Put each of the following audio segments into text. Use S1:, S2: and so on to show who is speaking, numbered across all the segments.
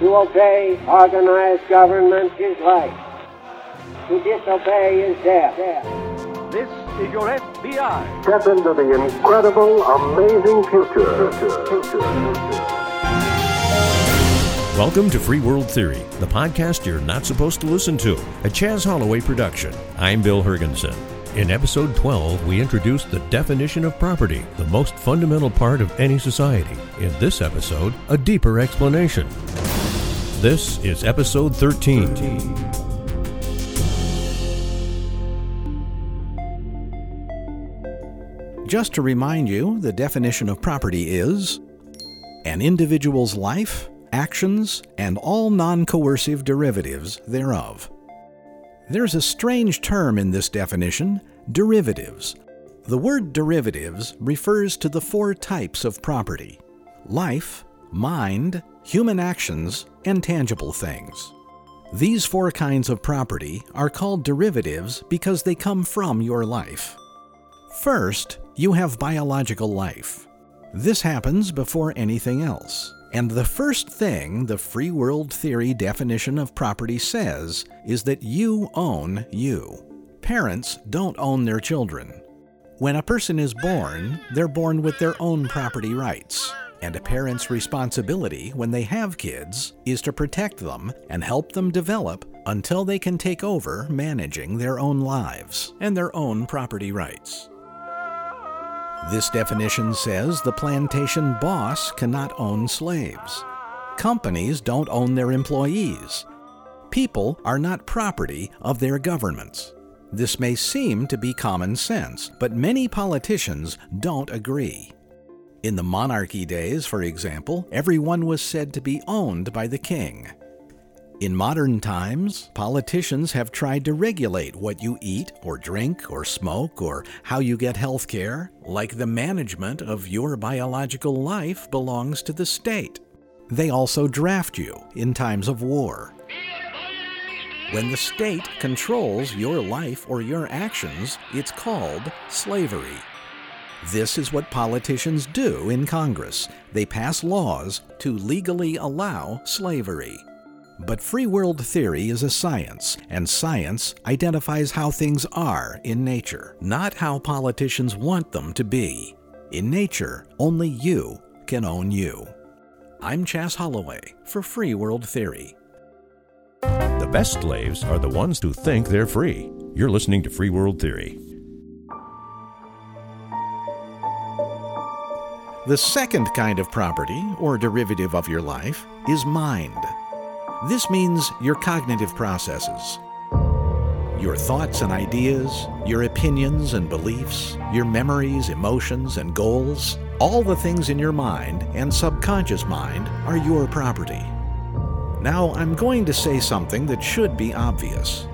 S1: To obey organized government is life. To disobey is death.
S2: This is your FBI.
S3: Step into the incredible, amazing future. future. future.
S4: Welcome to Free World Theory, the podcast you're not supposed to listen to, a Chas Holloway production. I'm Bill Hergensen. In episode 12, we introduced the definition of property, the most fundamental part of any society. In this episode, a deeper explanation. This is episode 13. 13.
S5: Just to remind you, the definition of property is an individual's life, actions, and all non coercive derivatives thereof. There's a strange term in this definition derivatives. The word derivatives refers to the four types of property life, mind, human actions, and tangible things. These four kinds of property are called derivatives because they come from your life. First, you have biological life. This happens before anything else. And the first thing the free world theory definition of property says is that you own you. Parents don't own their children. When a person is born, they're born with their own property rights. And a parent's responsibility when they have kids is to protect them and help them develop until they can take over managing their own lives and their own property rights. This definition says the plantation boss cannot own slaves. Companies don't own their employees. People are not property of their governments. This may seem to be common sense, but many politicians don't agree. In the monarchy days, for example, everyone was said to be owned by the king. In modern times, politicians have tried to regulate what you eat or drink or smoke or how you get health care, like the management of your biological life belongs to the state. They also draft you in times of war. When the state controls your life or your actions, it's called slavery. This is what politicians do in Congress. They pass laws to legally allow slavery. But free world theory is a science, and science identifies how things are in nature, not how politicians want them to be. In nature, only you can own you. I'm Chas Holloway for Free World Theory.
S4: The best slaves are the ones who think they're free. You're listening to Free World Theory.
S5: The second kind of property, or derivative of your life, is mind. This means your cognitive processes. Your thoughts and ideas, your opinions and beliefs, your memories, emotions, and goals, all the things in your mind and subconscious mind are your property. Now, I'm going to say something that should be obvious.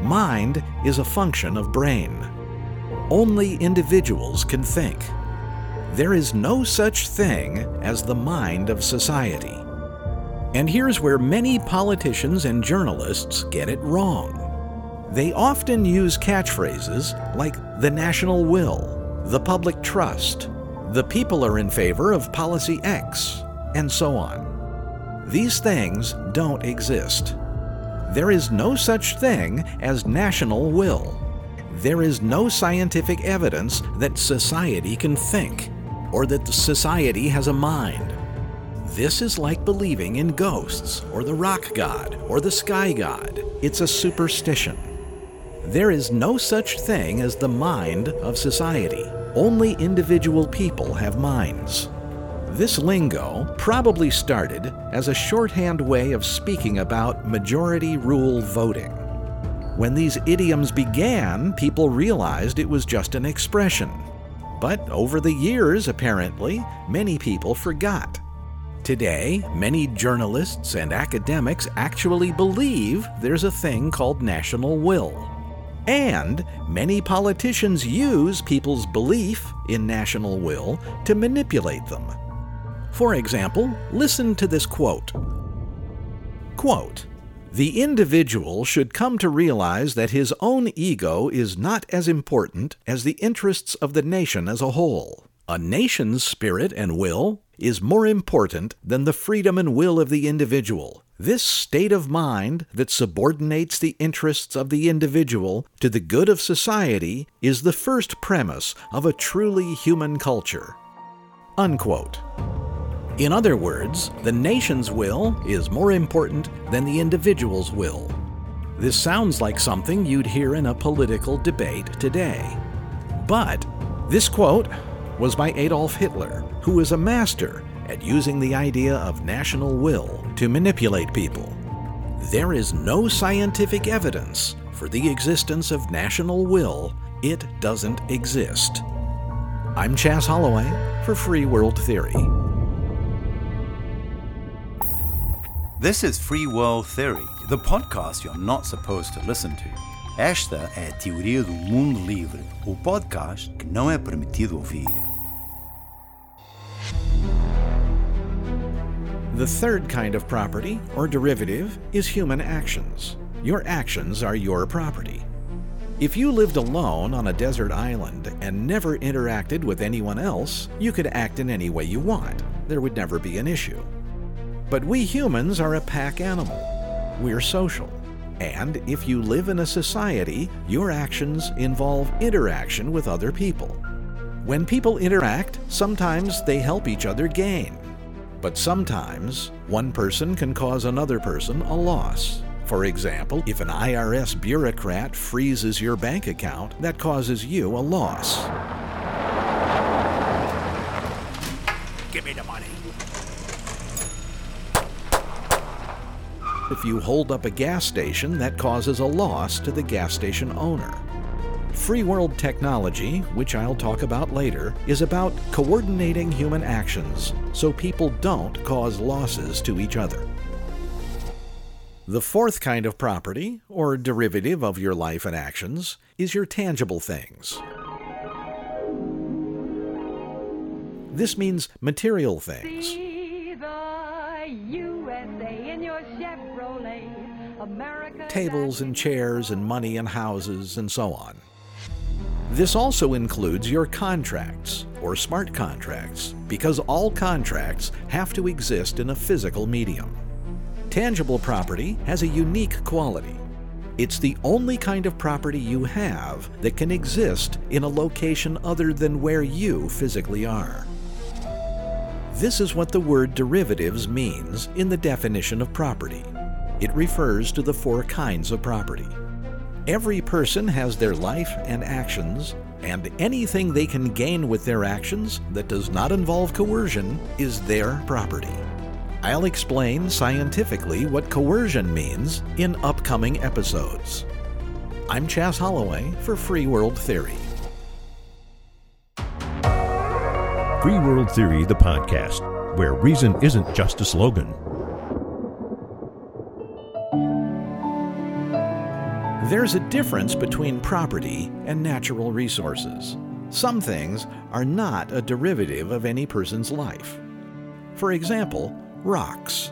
S5: Mind is a function of brain. Only individuals can think. There is no such thing as the mind of society. And here's where many politicians and journalists get it wrong. They often use catchphrases like the national will, the public trust, the people are in favor of policy X, and so on. These things don't exist. There is no such thing as national will. There is no scientific evidence that society can think, or that the society has a mind. This is like believing in ghosts, or the rock god, or the sky god. It's a superstition. There is no such thing as the mind of society. Only individual people have minds. This lingo probably started as a shorthand way of speaking about majority rule voting. When these idioms began, people realized it was just an expression. But over the years, apparently, many people forgot Today, many journalists and academics actually believe there's a thing called national will. And many politicians use people's belief in national will to manipulate them. For example, listen to this quote Quote, The individual should come to realize that his own ego is not as important as the interests of the nation as a whole. A nation's spirit and will is more important than the freedom and will of the individual. This state of mind that subordinates the interests of the individual to the good of society is the first premise of a truly human culture. Unquote. In other words, the nation's will is more important than the individual's will. This sounds like something you'd hear in a political debate today. But this quote was by Adolf Hitler, who was a master at using the idea of national will to manipulate people. There is no scientific evidence for the existence of national will. It doesn't exist. I'm Chas Holloway for Free World Theory.
S6: This is Free World Theory, the podcast you're not supposed to listen to. Esta é a Teoria do Mundo Livre, o podcast que não é permitido ouvir.
S5: The third kind of property, or derivative, is human actions. Your actions are your property. If you lived alone on a desert island and never interacted with anyone else, you could act in any way you want. There would never be an issue. But we humans are a pack animal. We're social. And if you live in a society, your actions involve interaction with other people. When people interact, sometimes they help each other gain. But sometimes, one person can cause another person a loss. For example, if an IRS bureaucrat freezes your bank account, that causes you a loss. If you hold up a gas station, that causes a loss to the gas station owner. Free world technology, which I'll talk about later, is about coordinating human actions so people don't cause losses to each other. The fourth kind of property, or derivative of your life and actions, is your tangible things. This means material things. Tables and chairs and money and houses and so on. This also includes your contracts or smart contracts because all contracts have to exist in a physical medium. Tangible property has a unique quality. It's the only kind of property you have that can exist in a location other than where you physically are. This is what the word derivatives means in the definition of property. It refers to the four kinds of property. Every person has their life and actions, and anything they can gain with their actions that does not involve coercion is their property. I'll explain scientifically what coercion means in upcoming episodes. I'm Chas Holloway for Free World Theory.
S4: Free World Theory, the podcast, where reason isn't just a slogan.
S5: There's a difference between property and natural resources. Some things are not a derivative of any person's life. For example, rocks.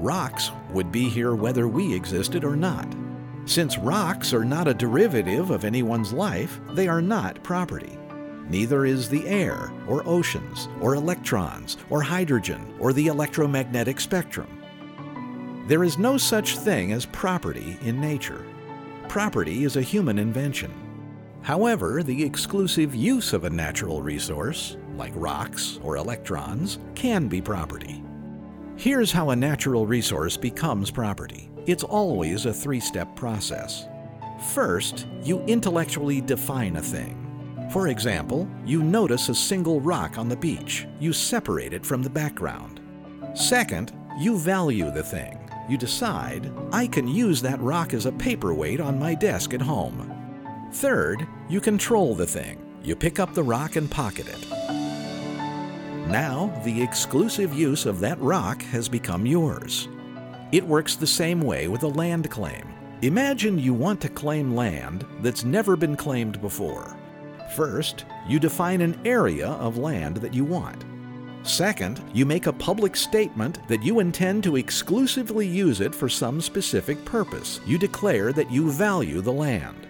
S5: Rocks would be here whether we existed or not. Since rocks are not a derivative of anyone's life, they are not property. Neither is the air, or oceans, or electrons, or hydrogen, or the electromagnetic spectrum. There is no such thing as property in nature. Property is a human invention. However, the exclusive use of a natural resource, like rocks or electrons, can be property. Here's how a natural resource becomes property it's always a three step process. First, you intellectually define a thing. For example, you notice a single rock on the beach. You separate it from the background. Second, you value the thing. You decide, I can use that rock as a paperweight on my desk at home. Third, you control the thing. You pick up the rock and pocket it. Now, the exclusive use of that rock has become yours. It works the same way with a land claim. Imagine you want to claim land that's never been claimed before. First, you define an area of land that you want. Second, you make a public statement that you intend to exclusively use it for some specific purpose. You declare that you value the land.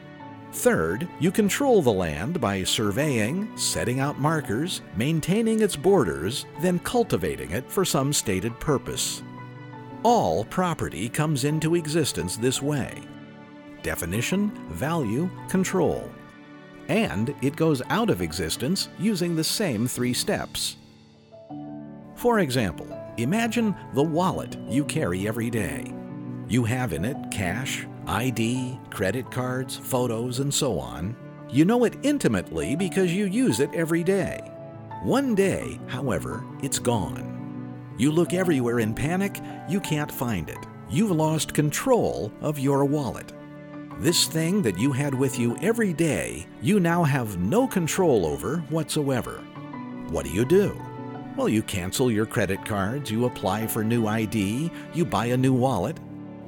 S5: Third, you control the land by surveying, setting out markers, maintaining its borders, then cultivating it for some stated purpose. All property comes into existence this way definition, value, control. And it goes out of existence using the same three steps. For example, imagine the wallet you carry every day. You have in it cash, ID, credit cards, photos, and so on. You know it intimately because you use it every day. One day, however, it's gone. You look everywhere in panic, you can't find it. You've lost control of your wallet. This thing that you had with you every day, you now have no control over whatsoever. What do you do? Well, you cancel your credit cards, you apply for new ID, you buy a new wallet.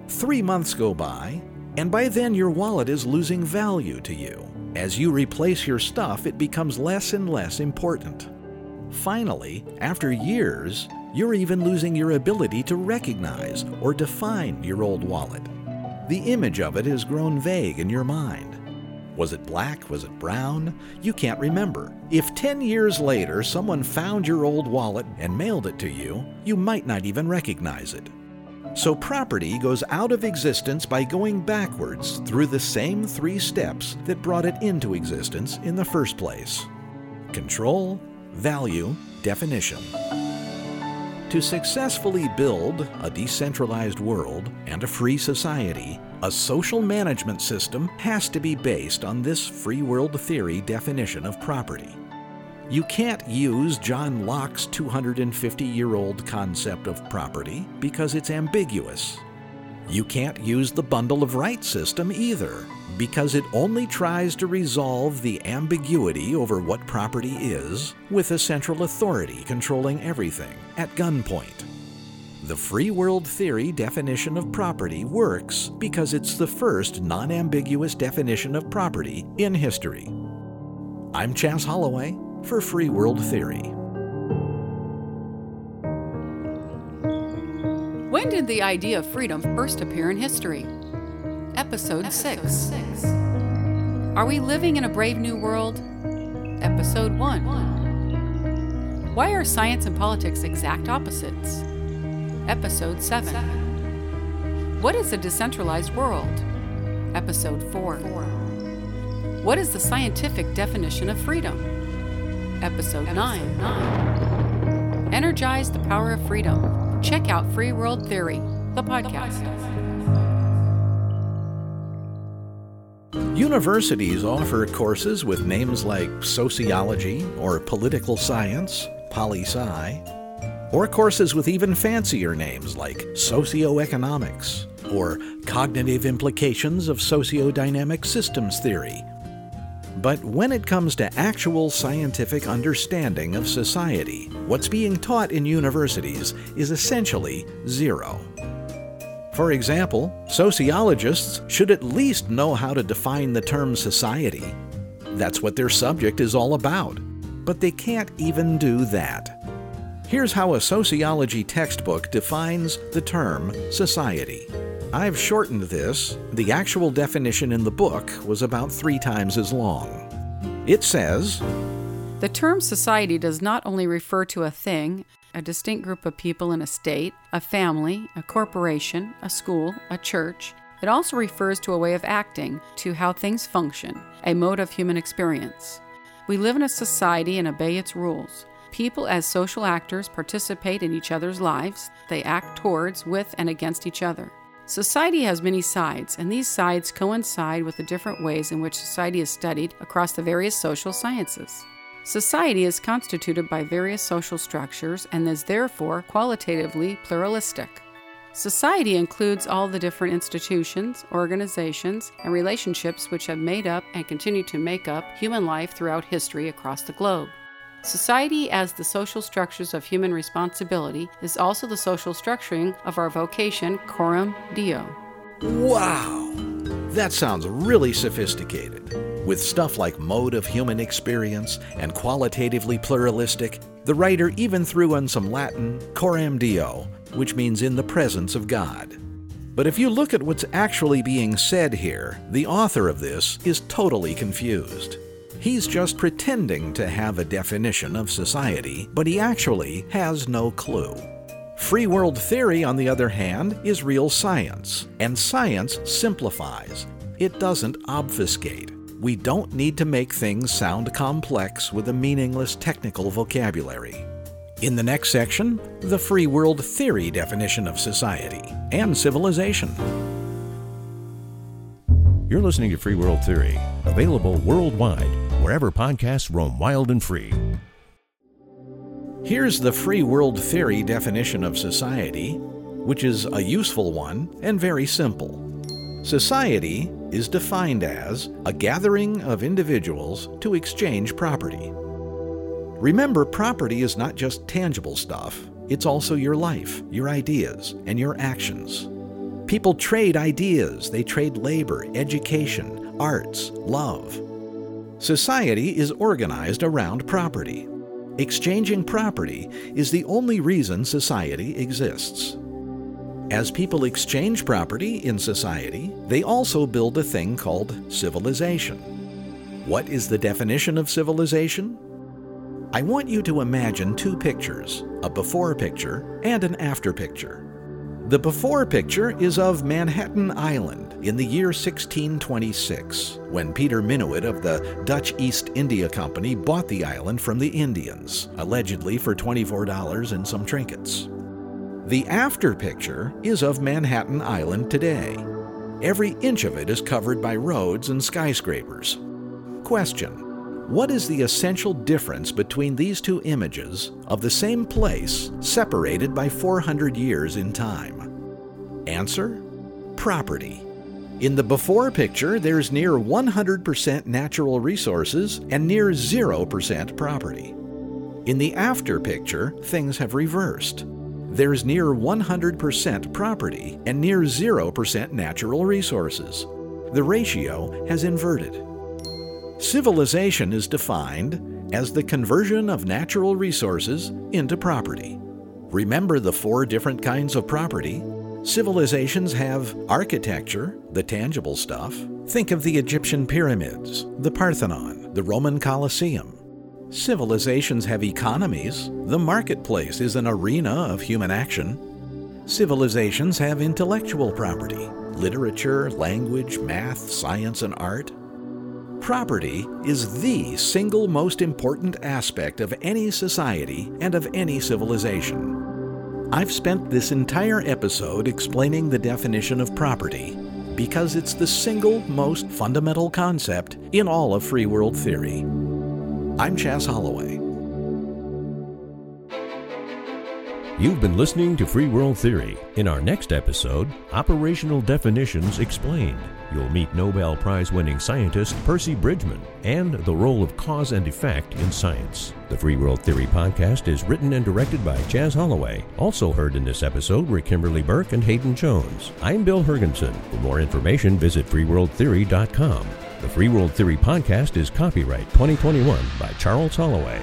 S5: Three months go by, and by then your wallet is losing value to you. As you replace your stuff, it becomes less and less important. Finally, after years, you're even losing your ability to recognize or define your old wallet. The image of it has grown vague in your mind. Was it black? Was it brown? You can't remember. If 10 years later someone found your old wallet and mailed it to you, you might not even recognize it. So property goes out of existence by going backwards through the same three steps that brought it into existence in the first place control, value, definition. To successfully build a decentralized world and a free society, a social management system has to be based on this free world theory definition of property. You can't use John Locke's 250 year old concept of property because it's ambiguous. You can't use the bundle of rights system either because it only tries to resolve the ambiguity over what property is with a central authority controlling everything at gunpoint. The free world theory definition of property works because it's the first non ambiguous definition of property in history. I'm Chas Holloway for Free World Theory.
S7: When did the idea of freedom first appear in history? Episode, Episode 6. 6. Are we living in a brave new world? Episode 1. Why are science and politics exact opposites? Episode 7. 7. What is a decentralized world? Episode 4. 4. What is the scientific definition of freedom? Episode, Episode 9. 9. Energize the power of freedom. Check out Free World Theory, the podcast.
S5: Universities offer courses with names like sociology or political science, poli sci, or courses with even fancier names like socioeconomics or cognitive implications of sociodynamic systems theory but when it comes to actual scientific understanding of society, what's being taught in universities is essentially zero. For example, sociologists should at least know how to define the term society. That's what their subject is all about. But they can't even do that. Here's how a sociology textbook defines the term society. I've shortened this. The actual definition in the book was about three times as long. It says
S7: The term society does not only refer to a thing, a distinct group of people in a state, a family, a corporation, a school, a church. It also refers to a way of acting, to how things function, a mode of human experience. We live in a society and obey its rules. People, as social actors, participate in each other's lives. They act towards, with, and against each other. Society has many sides, and these sides coincide with the different ways in which society is studied across the various social sciences. Society is constituted by various social structures and is therefore qualitatively pluralistic. Society includes all the different institutions, organizations, and relationships which have made up and continue to make up human life throughout history across the globe. Society, as the social structures of human responsibility, is also the social structuring of our vocation, coram deo.
S5: Wow! That sounds really sophisticated. With stuff like mode of human experience and qualitatively pluralistic, the writer even threw in some Latin, coram deo, which means in the presence of God. But if you look at what's actually being said here, the author of this is totally confused. He's just pretending to have a definition of society, but he actually has no clue. Free world theory, on the other hand, is real science, and science simplifies. It doesn't obfuscate. We don't need to make things sound complex with a meaningless technical vocabulary. In the next section, the free world theory definition of society and civilization.
S4: You're listening to Free World Theory, available worldwide, wherever podcasts roam wild and free.
S5: Here's the free world theory definition of society, which is a useful one and very simple. Society is defined as a gathering of individuals to exchange property. Remember, property is not just tangible stuff, it's also your life, your ideas, and your actions. People trade ideas, they trade labor, education, arts, love. Society is organized around property. Exchanging property is the only reason society exists. As people exchange property in society, they also build a thing called civilization. What is the definition of civilization? I want you to imagine two pictures a before picture and an after picture. The before picture is of Manhattan Island in the year 1626, when Peter Minuit of the Dutch East India Company bought the island from the Indians, allegedly for $24 and some trinkets. The after picture is of Manhattan Island today. Every inch of it is covered by roads and skyscrapers. Question What is the essential difference between these two images of the same place separated by 400 years in time? Answer Property. In the before picture, there's near 100% natural resources and near 0% property. In the after picture, things have reversed there's near 100% property and near 0% natural resources. The ratio has inverted. Civilization is defined as the conversion of natural resources into property. Remember the four different kinds of property? Civilizations have architecture, the tangible stuff. Think of the Egyptian pyramids, the Parthenon, the Roman Colosseum, Civilizations have economies. The marketplace is an arena of human action. Civilizations have intellectual property literature, language, math, science, and art. Property is the single most important aspect of any society and of any civilization. I've spent this entire episode explaining the definition of property because it's the single most fundamental concept in all of free world theory. I'm Chas Holloway.
S4: You've been listening to Free World Theory. In our next episode, Operational Definitions Explained, you'll meet Nobel Prize winning scientist Percy Bridgman and the role of cause and effect in science. The Free World Theory podcast is written and directed by Chas Holloway. Also heard in this episode were Kimberly Burke and Hayden Jones. I'm Bill Hergensen. For more information, visit freeworldtheory.com. The Free World Theory podcast is copyright 2021 by Charles Holloway.